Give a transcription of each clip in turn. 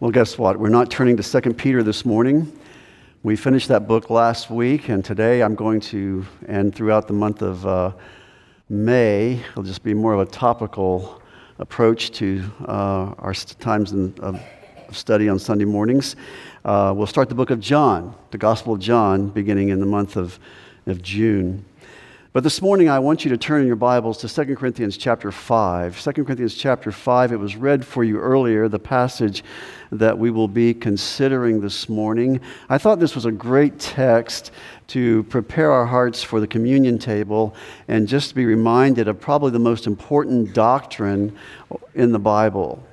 Well, guess what? We're not turning to 2 Peter this morning. We finished that book last week, and today I'm going to, and throughout the month of uh, May, it'll just be more of a topical approach to uh, our times in, of study on Sunday mornings. Uh, we'll start the book of John, the Gospel of John, beginning in the month of, of June. But this morning, I want you to turn in your Bibles to 2 Corinthians chapter 5. 2 Corinthians chapter 5, it was read for you earlier, the passage that we will be considering this morning. I thought this was a great text to prepare our hearts for the communion table and just be reminded of probably the most important doctrine in the Bible.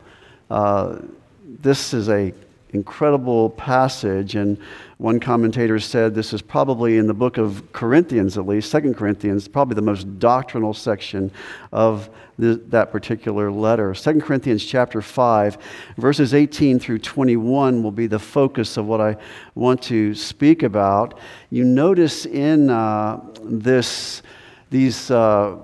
Uh, this is a incredible passage and one commentator said this is probably in the book of Corinthians, at least, Second Corinthians, probably the most doctrinal section of the, that particular letter. Second Corinthians chapter 5, verses 18 through 21 will be the focus of what I want to speak about. You notice in uh, this, these uh,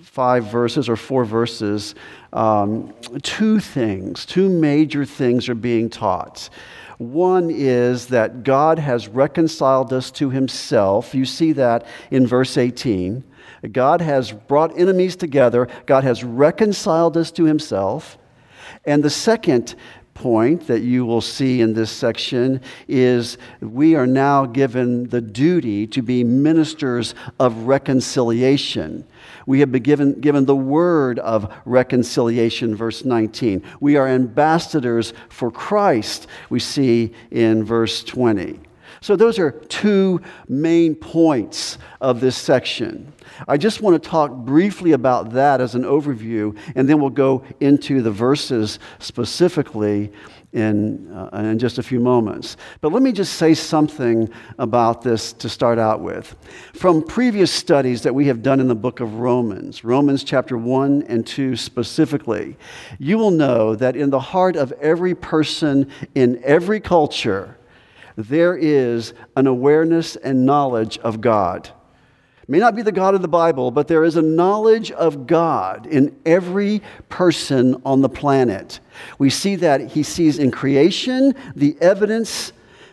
five verses or four verses, um, two things, two major things are being taught. One is that God has reconciled us to himself. You see that in verse 18. God has brought enemies together, God has reconciled us to himself. And the second point that you will see in this section is we are now given the duty to be ministers of reconciliation. We have been given, given the word of reconciliation, verse 19. We are ambassadors for Christ, we see in verse 20. So, those are two main points of this section. I just want to talk briefly about that as an overview, and then we'll go into the verses specifically in, uh, in just a few moments. But let me just say something about this to start out with. From previous studies that we have done in the book of Romans, Romans chapter 1 and 2 specifically, you will know that in the heart of every person in every culture, there is an awareness and knowledge of God may not be the God of the Bible, but there is a knowledge of God in every person on the planet. We see that he sees in creation the evidence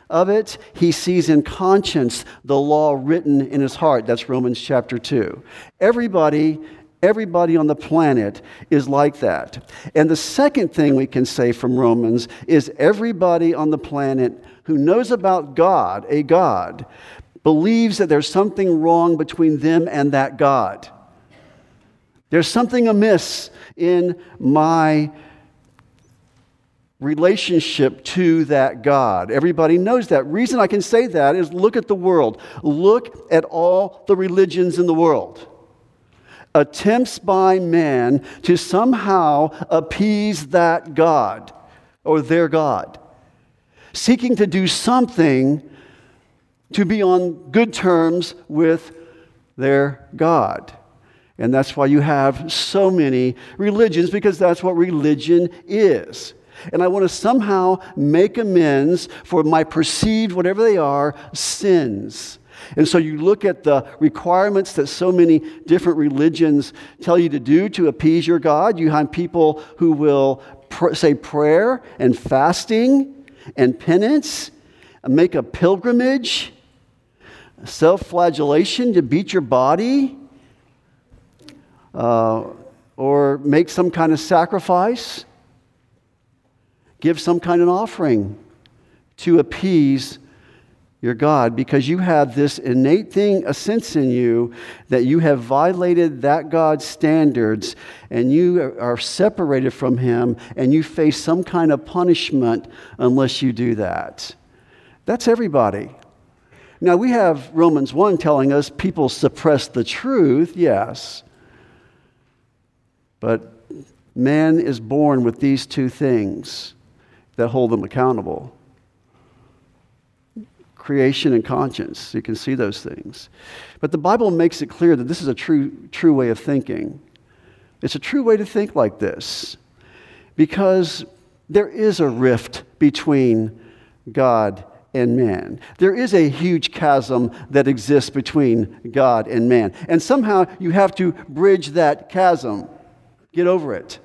of it. He sees in conscience the law written in his heart. That's Romans chapter 2. Everybody Everybody on the planet is like that. And the second thing we can say from Romans is everybody on the planet who knows about God, a God, believes that there's something wrong between them and that God. There's something amiss in my relationship to that God. Everybody knows that. Reason I can say that is look at the world. Look at all the religions in the world. Attempts by man to somehow appease that God or their God. Seeking to do something to be on good terms with their God. And that's why you have so many religions, because that's what religion is. And I want to somehow make amends for my perceived, whatever they are, sins. And so you look at the requirements that so many different religions tell you to do to appease your God. You have people who will pr- say prayer and fasting and penance, and make a pilgrimage self flagellation to beat your body, uh, or make some kind of sacrifice, give some kind of offering to appease your God because you have this innate thing, a sense in you that you have violated that God's standards and you are separated from Him and you face some kind of punishment unless you do that. That's everybody. Now, we have Romans 1 telling us people suppress the truth, yes. But man is born with these two things that hold them accountable creation and conscience. You can see those things. But the Bible makes it clear that this is a true, true way of thinking. It's a true way to think like this because there is a rift between God and man. There is a huge chasm that exists between God and man. And somehow you have to bridge that chasm, get over it.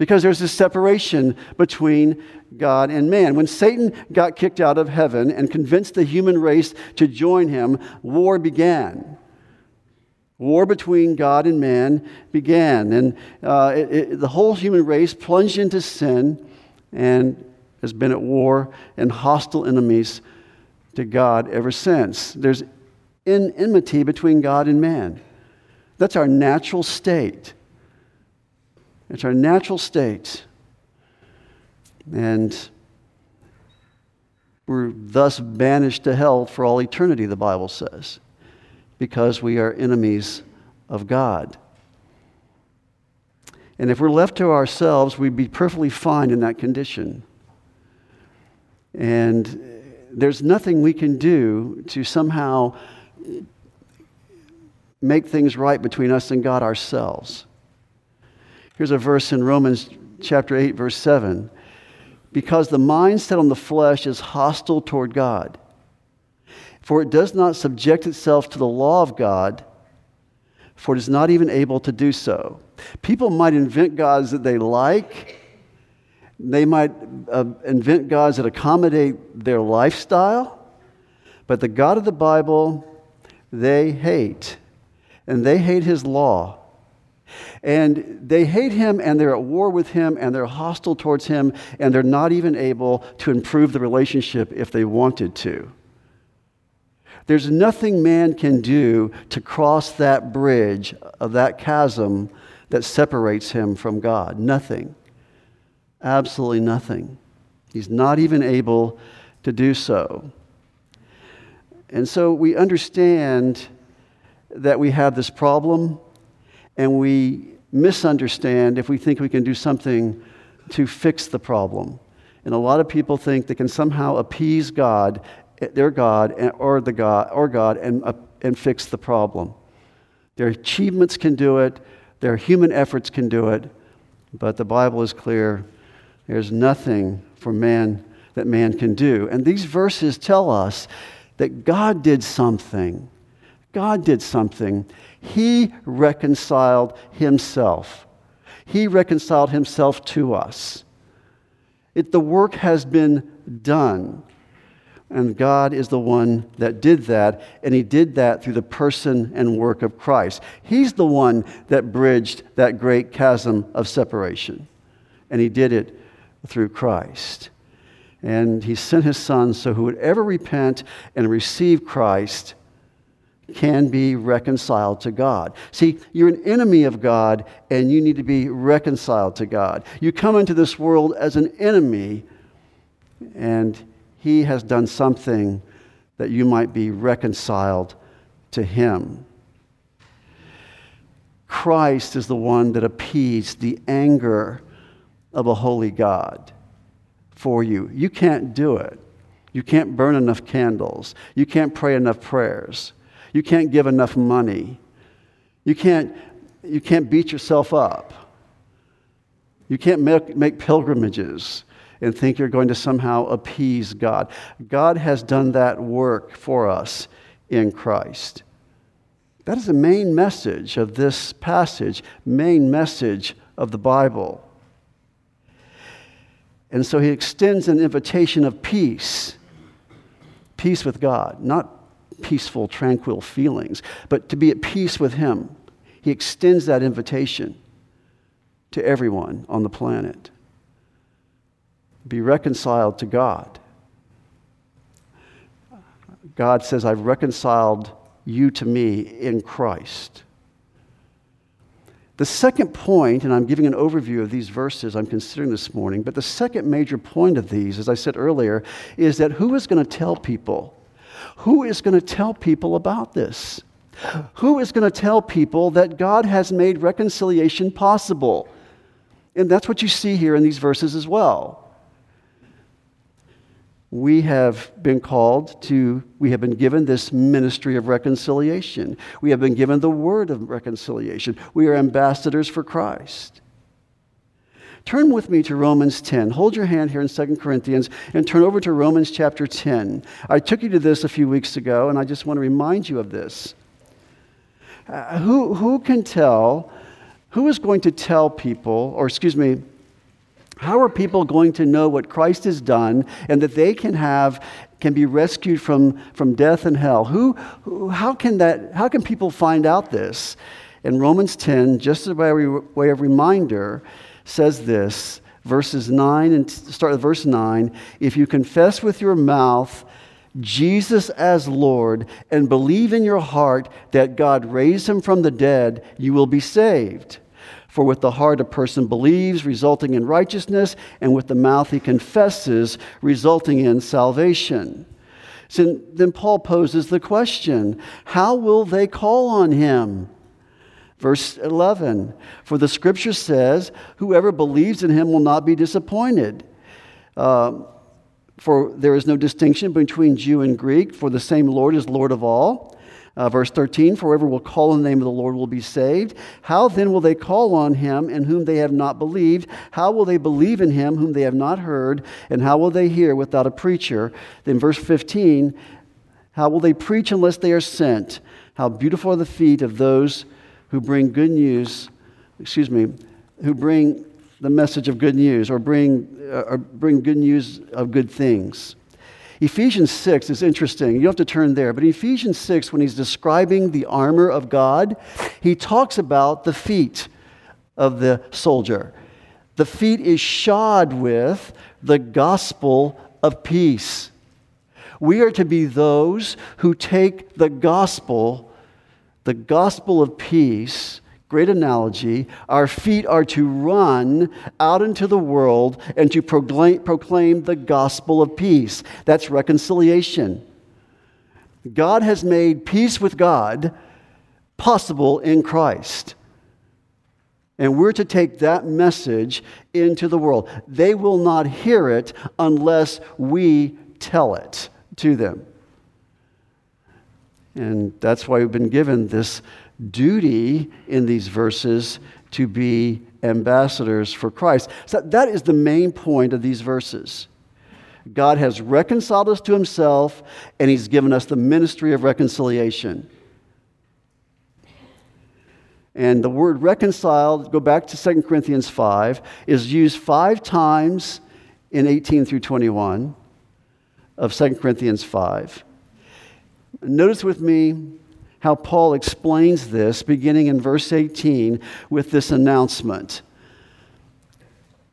because there's this separation between God and man. When Satan got kicked out of heaven and convinced the human race to join him, war began. War between God and man began. And uh, it, it, the whole human race plunged into sin and has been at war and hostile enemies to God ever since. There's enmity between God and man. That's our natural state. It's our natural state. And we're thus banished to hell for all eternity, the Bible says, because we are enemies of God. And if we're left to ourselves, we'd be perfectly fine in that condition. And there's nothing we can do to somehow make things right between us and God ourselves. Here's a verse in Romans chapter 8, verse 7. Because the mind set on the flesh is hostile toward God, for it does not subject itself to the law of God, for it is not even able to do so. People might invent gods that they like, they might uh, invent gods that accommodate their lifestyle, but the God of the Bible, they hate. And they hate his law. And they hate him and they're at war with him and they're hostile towards him and they're not even able to improve the relationship if they wanted to. There's nothing man can do to cross that bridge of that chasm that separates him from God. Nothing. Absolutely nothing. He's not even able to do so. And so we understand that we have this problem and we misunderstand if we think we can do something to fix the problem. And a lot of people think they can somehow appease God, their God, or the God, or God, and, uh, and fix the problem. Their achievements can do it, their human efforts can do it, but the Bible is clear. There's nothing for man that man can do. And these verses tell us that God did something. God did something. He reconciled himself. He reconciled himself to us. It, the work has been done. And God is the one that did that, and He did that through the person and work of Christ. He's the one that bridged that great chasm of separation, and He did it through Christ. And He sent His Son so who would ever repent and receive Christ can be reconciled to God. See, you're an enemy of God and you need to be reconciled to God. You come into this world as an enemy and He has done something that you might be reconciled to Him. Christ is the one that appeased the anger of a holy God for you. You can't do it. You can't burn enough candles. You can't pray enough prayers. You can't give enough money. You can't, you can't beat yourself up. You can't make, make pilgrimages and think you're going to somehow appease God. God has done that work for us in Christ. That is the main message of this passage, main message of the Bible. And so he extends an invitation of peace peace with God, not peaceful, tranquil feelings, but to be at peace with Him. He extends that invitation to everyone on the planet. Be reconciled to God. God says, I've reconciled you to me in Christ. The second point, and I'm giving an overview of these verses I'm considering this morning, but the second major point of these, as I said earlier, is that who is going to tell people who is going to tell people about this? Who is going to tell people that God has made reconciliation possible? And that's what you see here in these verses as well. We have been called to, we have been given this ministry of reconciliation. We have been given the word of reconciliation. We are ambassadors for Christ. Turn with me to Romans 10. Hold your hand here in 2 Corinthians and turn over to Romans chapter 10. I took you to this a few weeks ago, and I just want to remind you of this. Uh, who, who can tell, who is going to tell people, or excuse me, How are people going to know what Christ has done and that they can have can be rescued from, from death and hell? Who, who how can that how can people find out this? In Romans 10, just as by way of reminder, says this, verses 9 and start with verse 9, if you confess with your mouth Jesus as Lord and believe in your heart that God raised him from the dead, you will be saved. For with the heart a person believes, resulting in righteousness, and with the mouth he confesses, resulting in salvation. So then Paul poses the question how will they call on him? Verse 11 For the scripture says, Whoever believes in him will not be disappointed. Uh, for there is no distinction between Jew and Greek, for the same Lord is Lord of all. Uh, verse 13, for whoever will call on the name of the Lord will be saved. How then will they call on him in whom they have not believed? How will they believe in him whom they have not heard? And how will they hear without a preacher? Then, verse 15, how will they preach unless they are sent? How beautiful are the feet of those who bring good news, excuse me, who bring the message of good news or bring, uh, or bring good news of good things. Ephesians 6 is interesting. You don't have to turn there, but Ephesians 6, when he's describing the armor of God, he talks about the feet of the soldier. The feet is shod with the gospel of peace. We are to be those who take the gospel, the gospel of peace, Great analogy. Our feet are to run out into the world and to proclaim, proclaim the gospel of peace. That's reconciliation. God has made peace with God possible in Christ. And we're to take that message into the world. They will not hear it unless we tell it to them. And that's why we've been given this duty in these verses to be ambassadors for Christ. So that is the main point of these verses. God has reconciled us to himself, and he's given us the ministry of reconciliation. And the word reconciled, go back to 2 Corinthians 5, is used five times in 18 through 21 of 2 Corinthians 5. Notice with me how Paul explains this beginning in verse 18 with this announcement.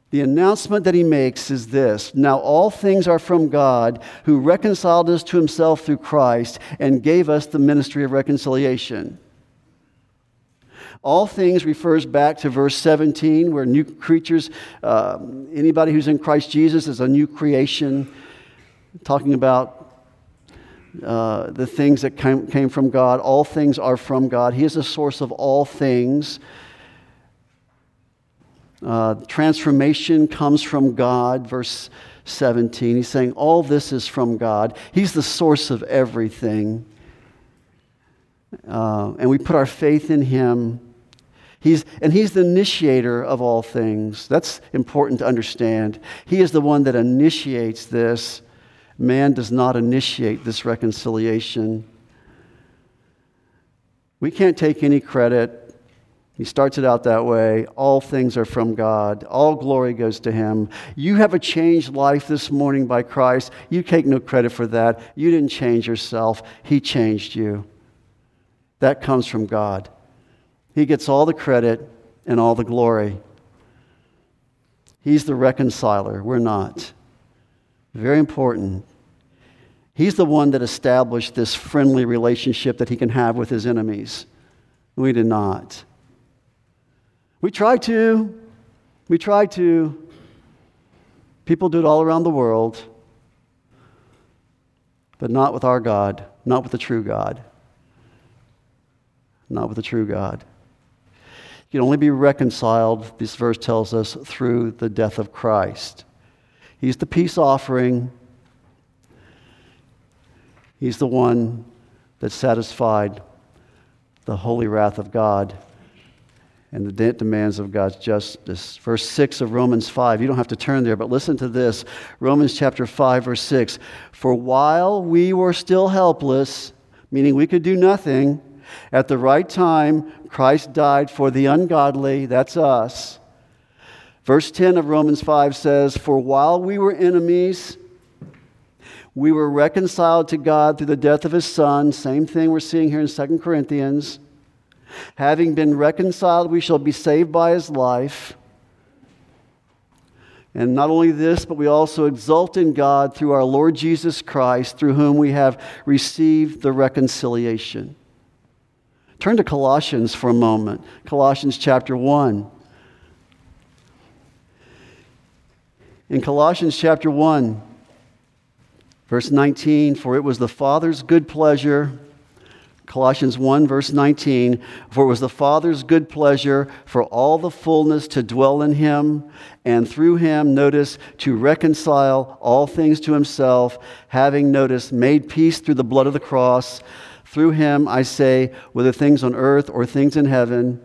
The announcement that he makes is this Now all things are from God, who reconciled us to himself through Christ and gave us the ministry of reconciliation. All things refers back to verse 17, where new creatures, uh, anybody who's in Christ Jesus is a new creation, talking about uh, the things that came, came from God. All things are from God. He is the source of all things. Uh, transformation comes from God, verse 17. He's saying all this is from God. He's the source of everything. Uh, and we put our faith in Him. He's, and He's the initiator of all things. That's important to understand. He is the one that initiates this. Man does not initiate this reconciliation. We can't take any credit. He starts it out that way. All things are from God. All glory goes to Him. You have a changed life this morning by Christ. You take no credit for that. You didn't change yourself, He changed you. That comes from God. He gets all the credit and all the glory. He's the reconciler. We're not. Very important. He's the one that established this friendly relationship that he can have with his enemies. We did not. We try to. We try to. People do it all around the world, but not with our God, not with the true God. Not with the true God. You can only be reconciled, this verse tells us, through the death of Christ. He's the peace offering. He's the one that satisfied the holy wrath of God and the demands of God's justice. Verse 6 of Romans 5. You don't have to turn there, but listen to this. Romans chapter 5, verse 6. For while we were still helpless, meaning we could do nothing, at the right time, Christ died for the ungodly, that's us. Verse 10 of Romans 5 says, For while we were enemies, we were reconciled to God through the death of his Son. Same thing we're seeing here in 2 Corinthians. Having been reconciled, we shall be saved by his life. And not only this, but we also exult in God through our Lord Jesus Christ, through whom we have received the reconciliation. Turn to Colossians for a moment. Colossians chapter 1. In Colossians chapter 1, verse 19, for it was the Father's good pleasure Colossians 1, verse 19 For it was the Father's good pleasure for all the fullness to dwell in him, and through him, notice, to reconcile all things to himself, having, notice, made peace through the blood of the cross. Through him, I say, whether things on earth or things in heaven.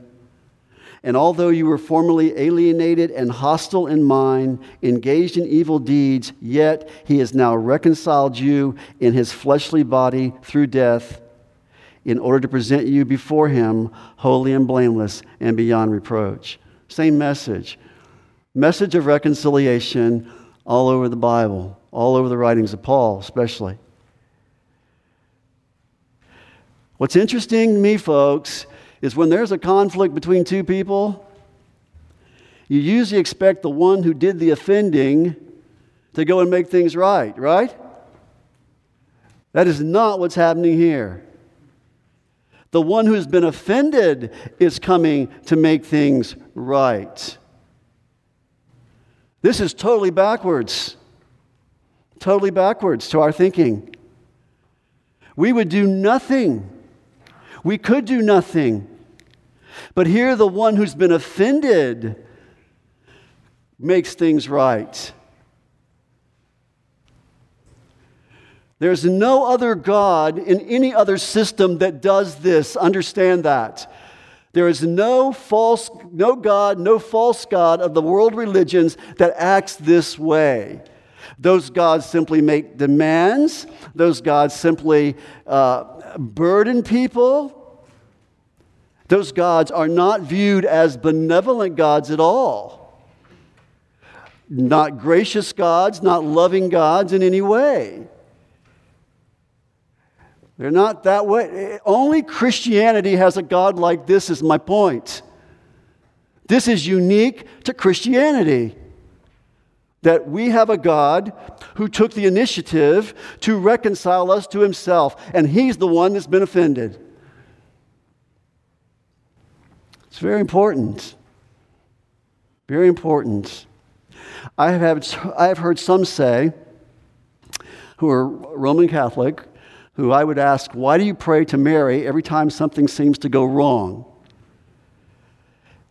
And although you were formerly alienated and hostile in mind, engaged in evil deeds, yet he has now reconciled you in his fleshly body through death in order to present you before him holy and blameless and beyond reproach. Same message. Message of reconciliation all over the Bible, all over the writings of Paul, especially. What's interesting to me, folks, is when there's a conflict between two people, you usually expect the one who did the offending to go and make things right, right? That is not what's happening here. The one who's been offended is coming to make things right. This is totally backwards. Totally backwards to our thinking. We would do nothing. We could do nothing. But here, the one who's been offended makes things right. There's no other God in any other system that does this. Understand that. There is no false, no God, no false God of the world religions that acts this way. Those gods simply make demands. Those gods simply uh, burden people. Those gods are not viewed as benevolent gods at all. Not gracious gods, not loving gods in any way. They're not that way. Only Christianity has a God like this, is my point. This is unique to Christianity. That we have a God who took the initiative to reconcile us to himself, and he's the one that's been offended. It's very important. Very important. I have, I have heard some say, who are Roman Catholic, who I would ask, Why do you pray to Mary every time something seems to go wrong?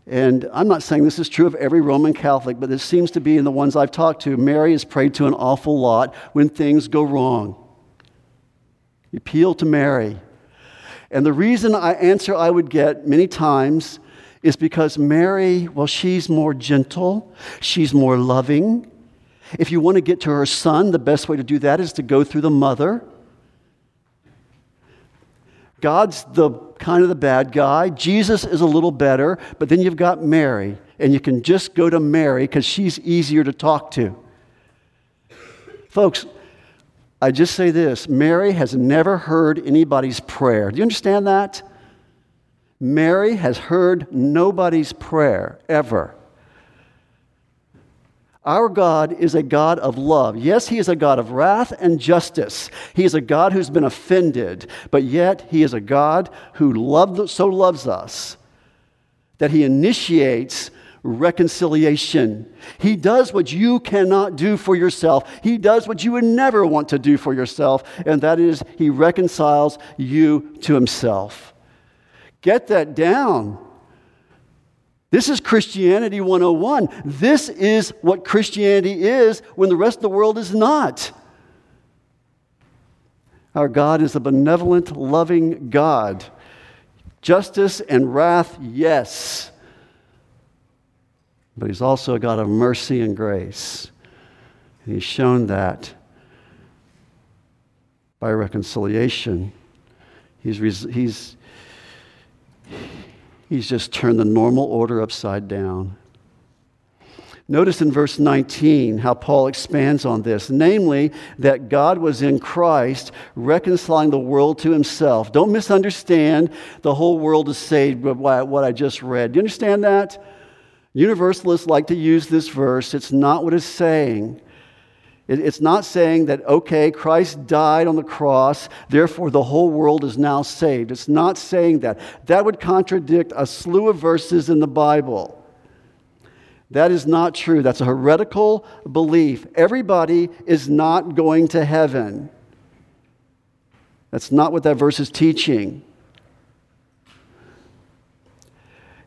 And I'm not saying this is true of every Roman Catholic, but it seems to be in the ones I've talked to. Mary is prayed to an awful lot when things go wrong. You appeal to Mary. And the reason I answer I would get many times is because Mary, well, she's more gentle, she's more loving. If you want to get to her son, the best way to do that is to go through the mother. God's the kind of the bad guy. Jesus is a little better, but then you've got Mary, and you can just go to Mary because she's easier to talk to. Folks, I just say this Mary has never heard anybody's prayer. Do you understand that? Mary has heard nobody's prayer ever. Our God is a God of love. Yes, He is a God of wrath and justice. He is a God who's been offended, but yet He is a God who loved, so loves us that He initiates reconciliation. He does what you cannot do for yourself. He does what you would never want to do for yourself, and that is He reconciles you to Himself. Get that down. This is Christianity 101. This is what Christianity is when the rest of the world is not. Our God is a benevolent, loving God. Justice and wrath, yes. But He's also a God of mercy and grace. And He's shown that by reconciliation. He's, he's, He's just turned the normal order upside down. Notice in verse 19 how Paul expands on this, namely, that God was in Christ reconciling the world to himself. Don't misunderstand the whole world is saved by what I just read. Do you understand that? Universalists like to use this verse. It's not what it's saying. It's not saying that, okay, Christ died on the cross, therefore the whole world is now saved. It's not saying that. That would contradict a slew of verses in the Bible. That is not true. That's a heretical belief. Everybody is not going to heaven. That's not what that verse is teaching.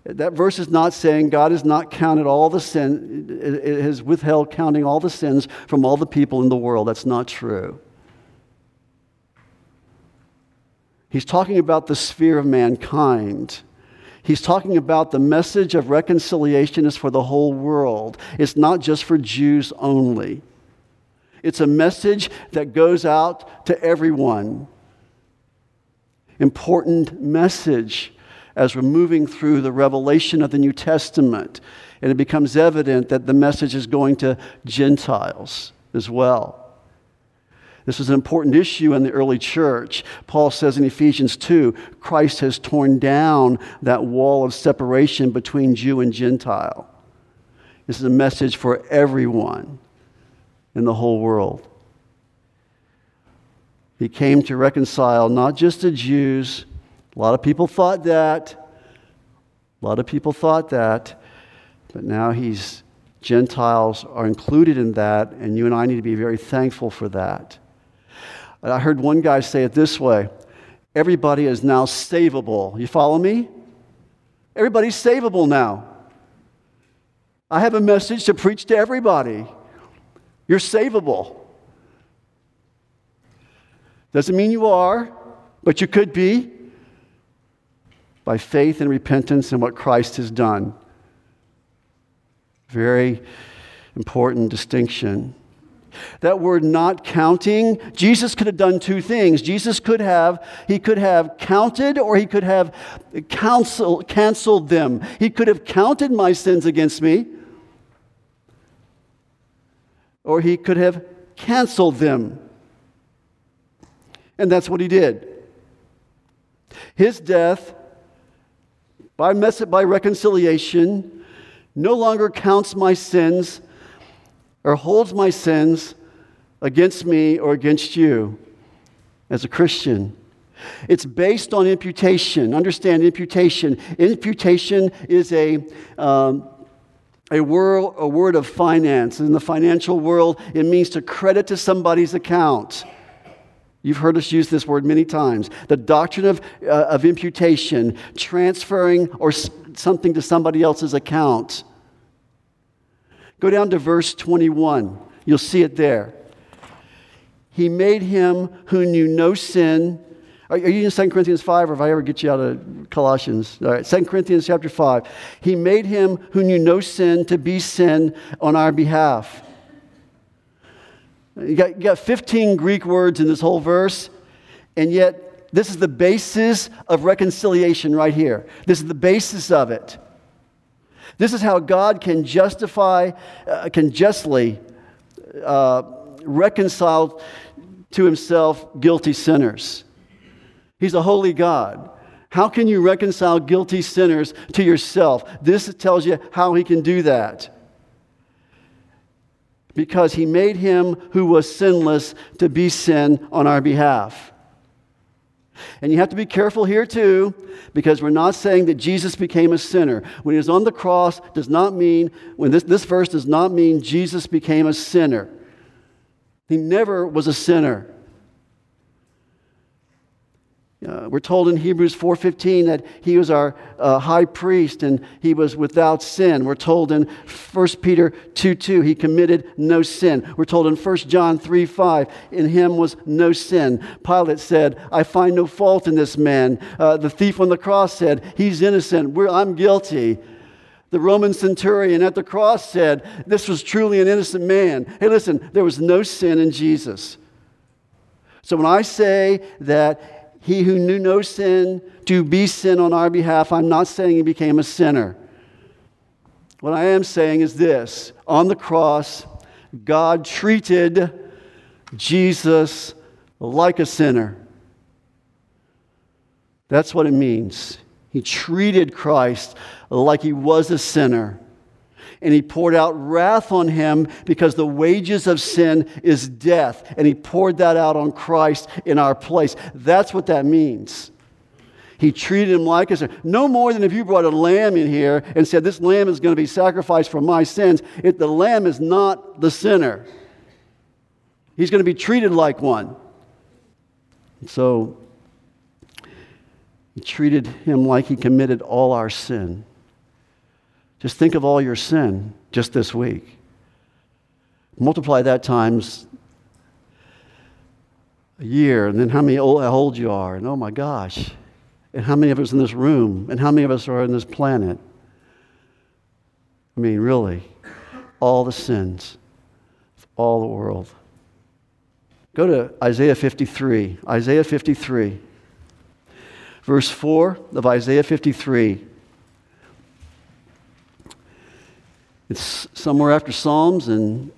That verse is not saying God has not counted all the sin, it has withheld counting all the sins from all the people in the world. That's not true. He's talking about the sphere of mankind. He's talking about the message of reconciliation is for the whole world. It's not just for Jews only. It's a message that goes out to everyone. Important message as we're moving through the revelation of the New Testament. And it becomes evident that the message is going to Gentiles as well. This was an important issue in the early church. Paul says in Ephesians 2 Christ has torn down that wall of separation between Jew and Gentile. This is a message for everyone in the whole world. He came to reconcile not just the Jews, a lot of people thought that. A lot of people thought that. But now he's Gentiles are included in that, and you and I need to be very thankful for that. I heard one guy say it this way everybody is now savable. You follow me? Everybody's savable now. I have a message to preach to everybody. You're savable. Doesn't mean you are, but you could be by faith and repentance in what Christ has done. Very important distinction. That word not counting, Jesus could have done two things. Jesus could have, he could have counted or he could have counsel, canceled them. He could have counted my sins against me or he could have canceled them. And that's what he did. His death, by, message, by reconciliation, no longer counts my sins or holds my sins against me or against you as a Christian. It's based on imputation. Understand imputation. Imputation is a, um, a, word, a word of finance. In the financial world, it means to credit to somebody's account. You've heard us use this word many times. The doctrine of, uh, of imputation, transferring or s- something to somebody else's account. Go down to verse 21. You'll see it there. He made him who knew no sin. Are, you in 2 Corinthians 5 or if I ever get you out of Colossians? All right, 2 Corinthians chapter 5. He made him who knew no sin to be sin on our behalf. You got, you got 15 Greek words in this whole verse, and yet this is the basis of reconciliation right here. This is the basis of it. This is how God can justify, uh, can justly uh, reconcile to himself guilty sinners. He's a holy God. How can you reconcile guilty sinners to yourself? This tells you how he can do that. Because he made him who was sinless to be sin on our behalf. And you have to be careful here too, because we're not saying that Jesus became a sinner. When he was on the cross, does not mean, when this, this verse does not mean Jesus became a sinner. He never was a sinner. Uh, we're told in Hebrews 4:15 that he was our uh, high priest and he was without sin. We're told in 1 Peter 2:2 he committed no sin. We're told in 1 John 3:5 in him was no sin. Pilate said, "I find no fault in this man." Uh, the thief on the cross said, "He's innocent. We're, I'm guilty." The Roman centurion at the cross said, "This was truly an innocent man." Hey, listen, there was no sin in Jesus. So when I say that he who knew no sin to be sin on our behalf. I'm not saying he became a sinner. What I am saying is this on the cross, God treated Jesus like a sinner. That's what it means. He treated Christ like he was a sinner. And he poured out wrath on him because the wages of sin is death. And he poured that out on Christ in our place. That's what that means. He treated him like a sinner. No more than if you brought a lamb in here and said, This lamb is going to be sacrificed for my sins. It, the lamb is not the sinner. He's going to be treated like one. So he treated him like he committed all our sin. Just think of all your sin just this week. Multiply that times a year, and then how many old, you are, and oh my gosh, and how many of us in this room, and how many of us are on this planet. I mean, really, all the sins of all the world. Go to Isaiah 53. Isaiah 53. Verse 4 of Isaiah 53. It's somewhere after Psalms and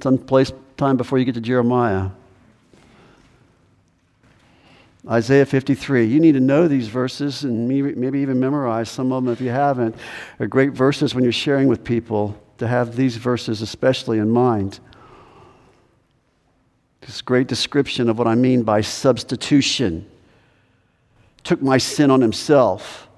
some place time before you get to Jeremiah. Isaiah 53. You need to know these verses and maybe even memorize some of them if you haven't. They're great verses when you're sharing with people to have these verses especially in mind. This great description of what I mean by substitution. Took my sin on himself.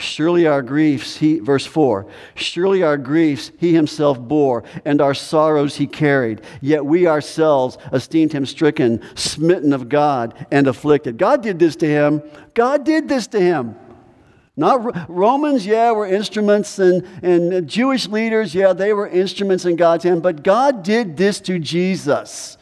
Surely our griefs, he, verse 4, surely our griefs he himself bore, and our sorrows he carried. Yet we ourselves esteemed him stricken, smitten of God, and afflicted. God did this to him. God did this to him. Not Romans, yeah, were instruments, and, and Jewish leaders, yeah, they were instruments in God's hand, but God did this to Jesus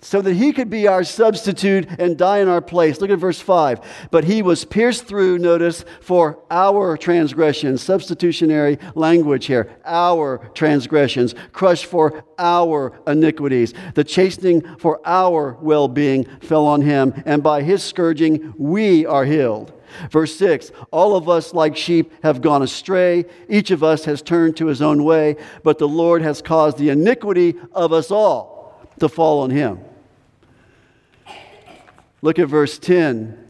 so that he could be our substitute and die in our place. Look at verse 5. But he was pierced through, notice, for our transgressions. Substitutionary language here. Our transgressions. Crushed for our iniquities. The chastening for our well being fell on him, and by his scourging we are healed. Verse 6 All of us, like sheep, have gone astray. Each of us has turned to his own way, but the Lord has caused the iniquity of us all to fall on him. Look at verse 10.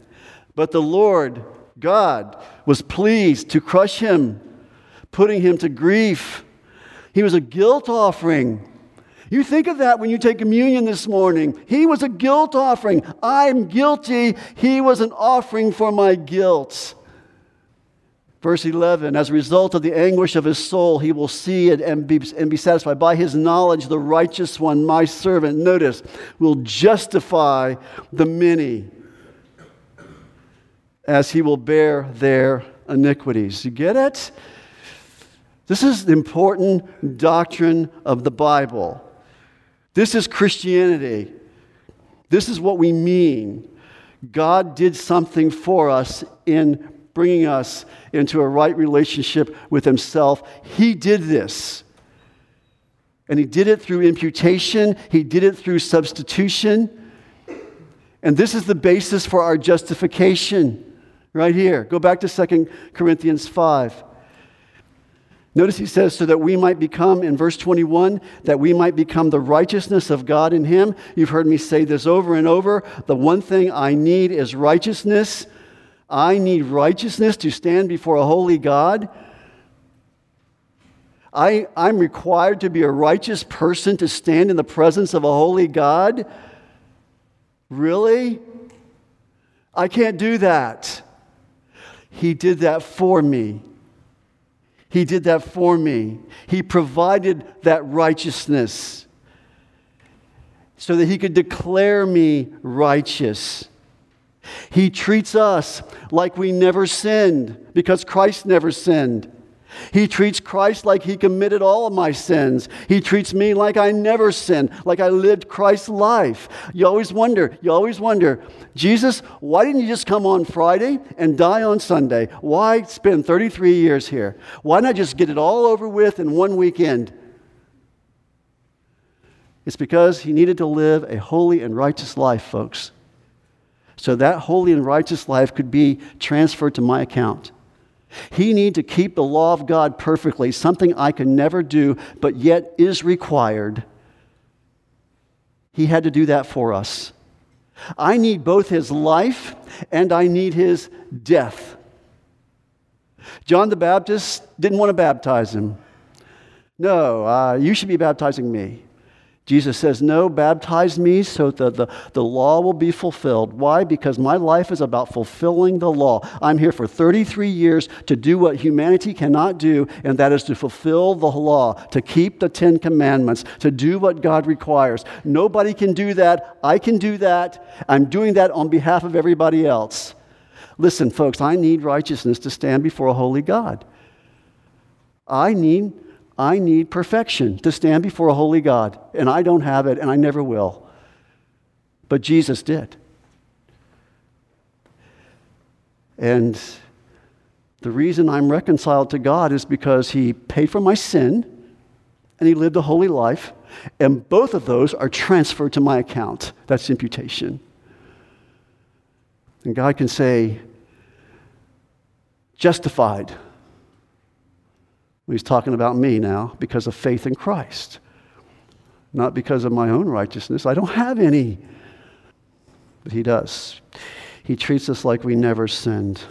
But the Lord God was pleased to crush him, putting him to grief. He was a guilt offering you think of that when you take communion this morning. He was a guilt offering. I'm guilty. He was an offering for my guilt. Verse 11, as a result of the anguish of his soul, he will see it and be, and be satisfied. By his knowledge, the righteous one, my servant, notice, will justify the many as he will bear their iniquities. You get it? This is the important doctrine of the Bible. This is Christianity. This is what we mean. God did something for us in bringing us into a right relationship with Himself. He did this. And He did it through imputation, He did it through substitution. And this is the basis for our justification right here. Go back to 2 Corinthians 5. Notice he says, so that we might become, in verse 21, that we might become the righteousness of God in him. You've heard me say this over and over. The one thing I need is righteousness. I need righteousness to stand before a holy God. I, I'm required to be a righteous person to stand in the presence of a holy God. Really? I can't do that. He did that for me. He did that for me. He provided that righteousness so that He could declare me righteous. He treats us like we never sinned because Christ never sinned. He treats Christ like he committed all of my sins. He treats me like I never sinned, like I lived Christ's life. You always wonder, you always wonder, Jesus, why didn't you just come on Friday and die on Sunday? Why spend 33 years here? Why not just get it all over with in one weekend? It's because he needed to live a holy and righteous life, folks. So that holy and righteous life could be transferred to my account. He need to keep the law of God perfectly, something I can never do, but yet is required. He had to do that for us. I need both his life and I need his death. John the Baptist didn't want to baptize him. No, uh, you should be baptizing me. Jesus says, No, baptize me so that the, the law will be fulfilled. Why? Because my life is about fulfilling the law. I'm here for 33 years to do what humanity cannot do, and that is to fulfill the law, to keep the Ten Commandments, to do what God requires. Nobody can do that. I can do that. I'm doing that on behalf of everybody else. Listen, folks, I need righteousness to stand before a holy God. I need I need perfection to stand before a holy God, and I don't have it, and I never will. But Jesus did. And the reason I'm reconciled to God is because He paid for my sin and He lived a holy life, and both of those are transferred to my account. That's imputation. And God can say, justified He's talking about me now because of faith in Christ, not because of my own righteousness. I don't have any. But He does. He treats us like we never sinned.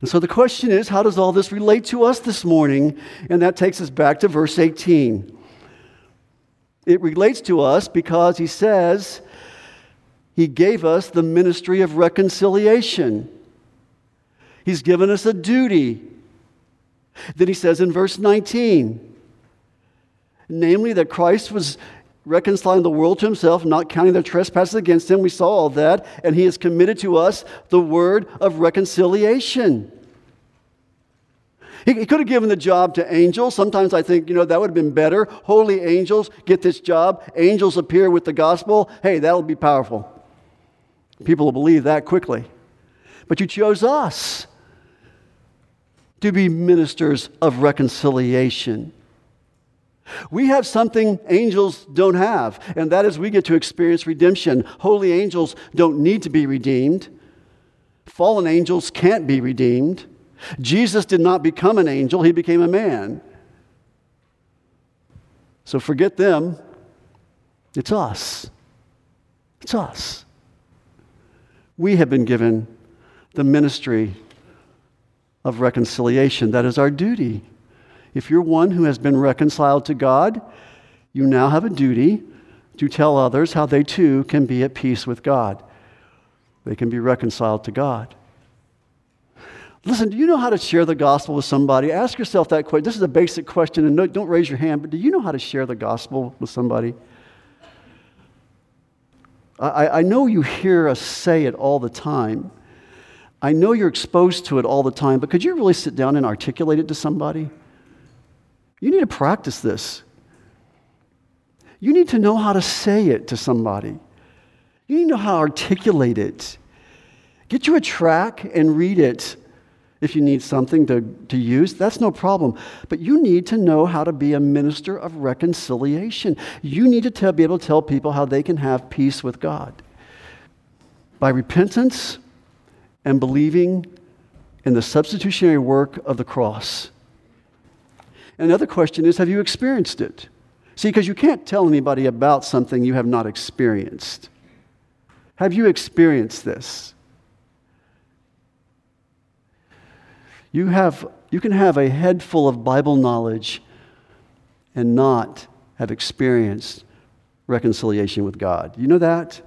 And so the question is how does all this relate to us this morning? And that takes us back to verse 18. It relates to us because he says he gave us the ministry of reconciliation. He's given us a duty then he says in verse 19, namely that Christ was reconciling the world to himself, not counting their trespasses against him. We saw all that, and he has committed to us the word of reconciliation. He, he could have given the job to angels. Sometimes I think, you know, that would have been better. Holy angels get this job. Angels appear with the gospel. Hey, that'll be powerful. People will believe that quickly. But you chose us to be ministers of reconciliation. We have something angels don't have, and that is we get to experience redemption. Holy angels don't need to be redeemed, fallen angels can't be redeemed. Jesus did not become an angel, he became a man. So forget them. It's us. It's us. We have been given the ministry of reconciliation. That is our duty. If you're one who has been reconciled to God, you now have a duty to tell others how they too can be at peace with God. They can be reconciled to God. Listen, do you know how to share the gospel with somebody? Ask yourself that question. This is a basic question, and don't raise your hand, but do you know how to share the gospel with somebody? I, I know you hear us say it all the time, I know you're exposed to it all the time, but could you really sit down and articulate it to somebody? You need to practice this. You need to know how to say it to somebody. You need to know how to articulate it. Get you a tract and read it if you need something to, to use. That's no problem. But you need to know how to be a minister of reconciliation. You need to tell, be able to tell people how they can have peace with God. By repentance, and believing in the substitutionary work of the cross. And another question is have you experienced it? See, because you can't tell anybody about something you have not experienced. Have you experienced this? You, have, you can have a head full of Bible knowledge and not have experienced reconciliation with God. You know that?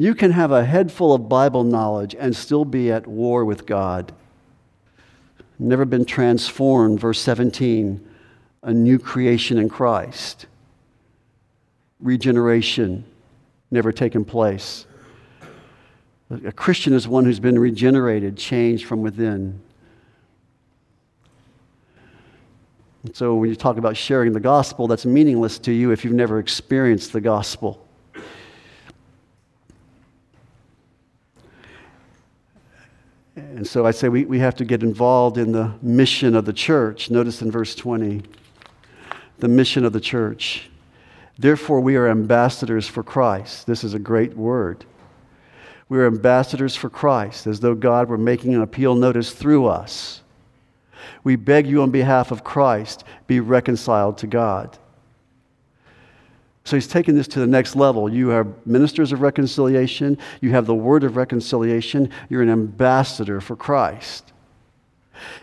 You can have a head full of Bible knowledge and still be at war with God. Never been transformed, verse 17, a new creation in Christ. Regeneration never taken place. A Christian is one who's been regenerated, changed from within. And so when you talk about sharing the gospel, that's meaningless to you if you've never experienced the gospel. So I say we, we have to get involved in the mission of the church. Notice in verse 20 the mission of the church. Therefore, we are ambassadors for Christ. This is a great word. We're ambassadors for Christ, as though God were making an appeal notice through us. We beg you on behalf of Christ, be reconciled to God. So he's taken this to the next level. You are ministers of reconciliation, you have the word of reconciliation, you're an ambassador for Christ.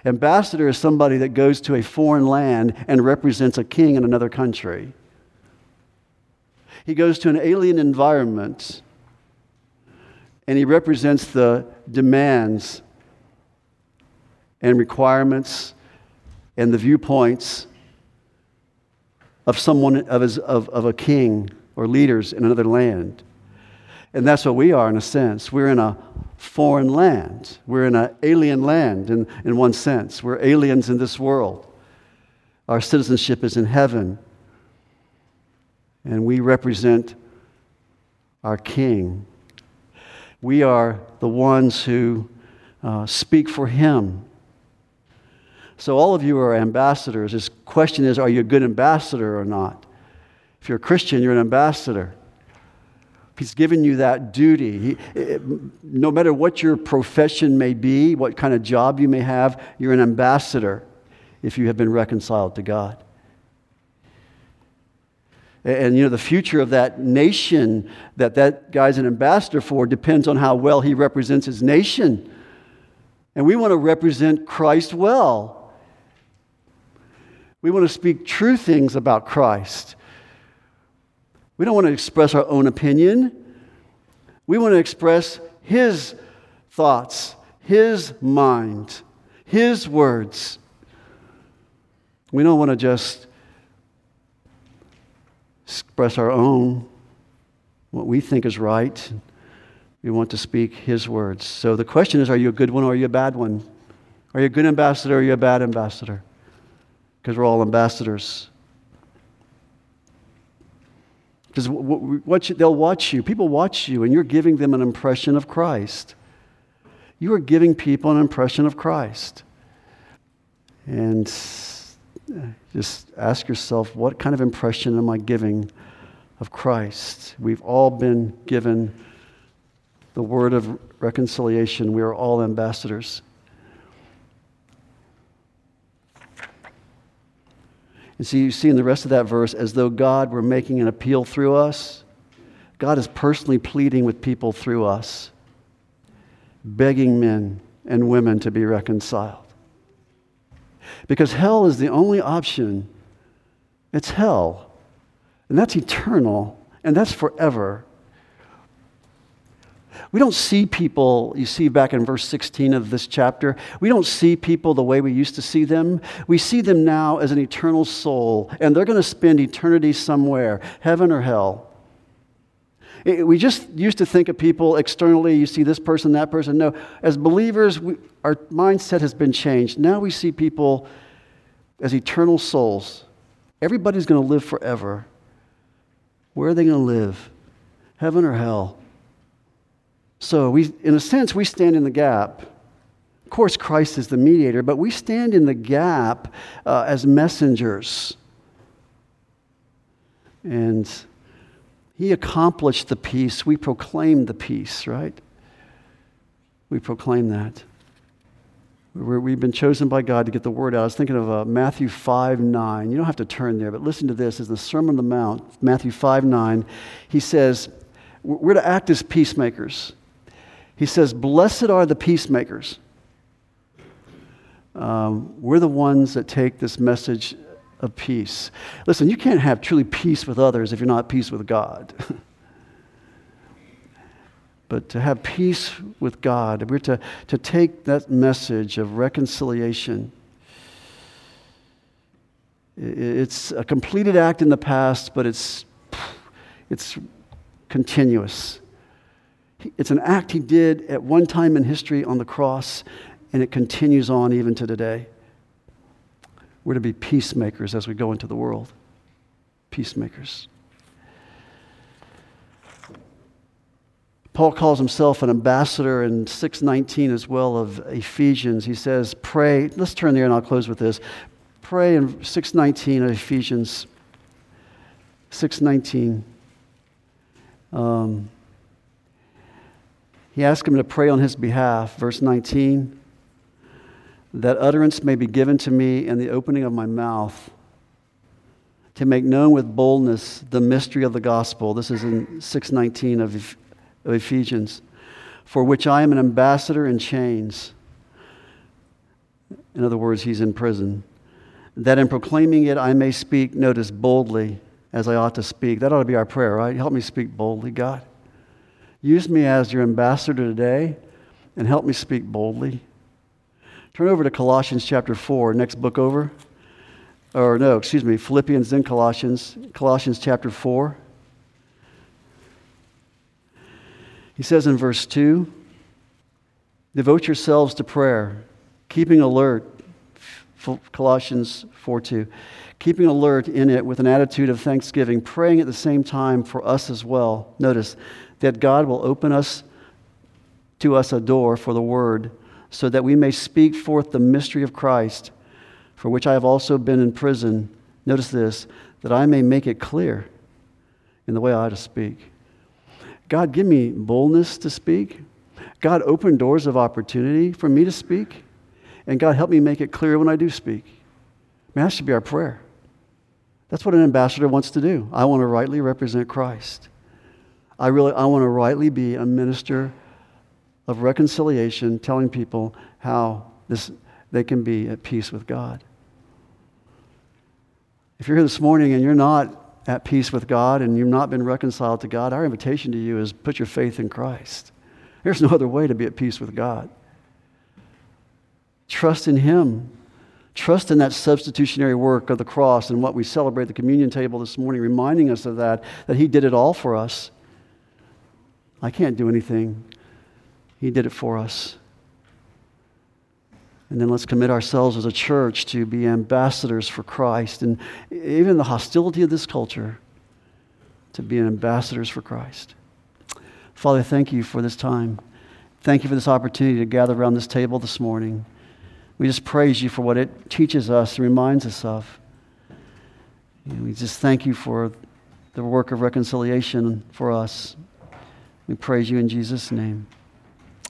Ambassador is somebody that goes to a foreign land and represents a king in another country. He goes to an alien environment and he represents the demands and requirements and the viewpoints of someone, of, his, of, of a king or leaders in another land. And that's what we are in a sense. We're in a foreign land. We're in an alien land in, in one sense. We're aliens in this world. Our citizenship is in heaven. And we represent our king. We are the ones who uh, speak for him so, all of you are ambassadors. His question is are you a good ambassador or not? If you're a Christian, you're an ambassador. He's given you that duty. He, it, no matter what your profession may be, what kind of job you may have, you're an ambassador if you have been reconciled to God. And, and you know, the future of that nation that that guy's an ambassador for depends on how well he represents his nation. And we want to represent Christ well. We want to speak true things about Christ. We don't want to express our own opinion. We want to express His thoughts, His mind, His words. We don't want to just express our own, what we think is right. We want to speak His words. So the question is are you a good one or are you a bad one? Are you a good ambassador or are you a bad ambassador? Because we're all ambassadors. Because they'll watch you. People watch you, and you're giving them an impression of Christ. You are giving people an impression of Christ. And uh, just ask yourself, what kind of impression am I giving of Christ? We've all been given the word of reconciliation. We are all ambassadors. And so you see in the rest of that verse, as though God were making an appeal through us, God is personally pleading with people through us, begging men and women to be reconciled. Because hell is the only option. It's hell. And that's eternal, and that's forever. We don't see people, you see back in verse 16 of this chapter, we don't see people the way we used to see them. We see them now as an eternal soul, and they're going to spend eternity somewhere, heaven or hell. We just used to think of people externally, you see this person, that person. No, as believers, we, our mindset has been changed. Now we see people as eternal souls. Everybody's going to live forever. Where are they going to live? Heaven or hell? So, we, in a sense, we stand in the gap. Of course, Christ is the mediator, but we stand in the gap uh, as messengers. And he accomplished the peace. We proclaim the peace, right? We proclaim that. we have been chosen by God to get the word out. I was thinking of uh, Matthew 5 9. You don't have to turn there, but listen to this. As the Sermon on the Mount, Matthew 5 9, he says, We're to act as peacemakers. He says, Blessed are the peacemakers. Um, we're the ones that take this message of peace. Listen, you can't have truly peace with others if you're not peace with God. but to have peace with God, we're to, to take that message of reconciliation. It's a completed act in the past, but it's, it's continuous. It's an act he did at one time in history on the cross, and it continues on even to today. We're to be peacemakers as we go into the world. Peacemakers. Paul calls himself an ambassador in 619 as well of Ephesians. He says, Pray. Let's turn there and I'll close with this. Pray in 619 of Ephesians 619. Um, He asked him to pray on his behalf. Verse 19 that utterance may be given to me in the opening of my mouth to make known with boldness the mystery of the gospel. This is in 619 of Ephesians, for which I am an ambassador in chains. In other words, he's in prison. That in proclaiming it I may speak, notice, boldly as I ought to speak. That ought to be our prayer, right? Help me speak boldly, God. Use me as your ambassador today and help me speak boldly. Turn over to Colossians chapter 4, next book over. Or no, excuse me, Philippians, then Colossians. Colossians chapter 4. He says in verse 2 Devote yourselves to prayer, keeping alert. Colossians 4 2. Keeping alert in it with an attitude of thanksgiving, praying at the same time for us as well. Notice, that God will open us to us a door for the word so that we may speak forth the mystery of Christ, for which I have also been in prison. Notice this, that I may make it clear in the way I ought to speak. God, give me boldness to speak. God, open doors of opportunity for me to speak. And God, help me make it clear when I do speak. I mean, that should be our prayer. That's what an ambassador wants to do. I want to rightly represent Christ. I really I want to rightly be a minister of reconciliation, telling people how this, they can be at peace with God. If you're here this morning and you're not at peace with God and you've not been reconciled to God, our invitation to you is put your faith in Christ. There's no other way to be at peace with God. Trust in Him. Trust in that substitutionary work of the cross and what we celebrate the communion table this morning, reminding us of that, that He did it all for us. I can't do anything. He did it for us. And then let's commit ourselves as a church to be ambassadors for Christ. And even the hostility of this culture, to be ambassadors for Christ. Father, thank you for this time. Thank you for this opportunity to gather around this table this morning. We just praise you for what it teaches us and reminds us of. And we just thank you for the work of reconciliation for us. We praise you in Jesus' name.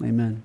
Amen.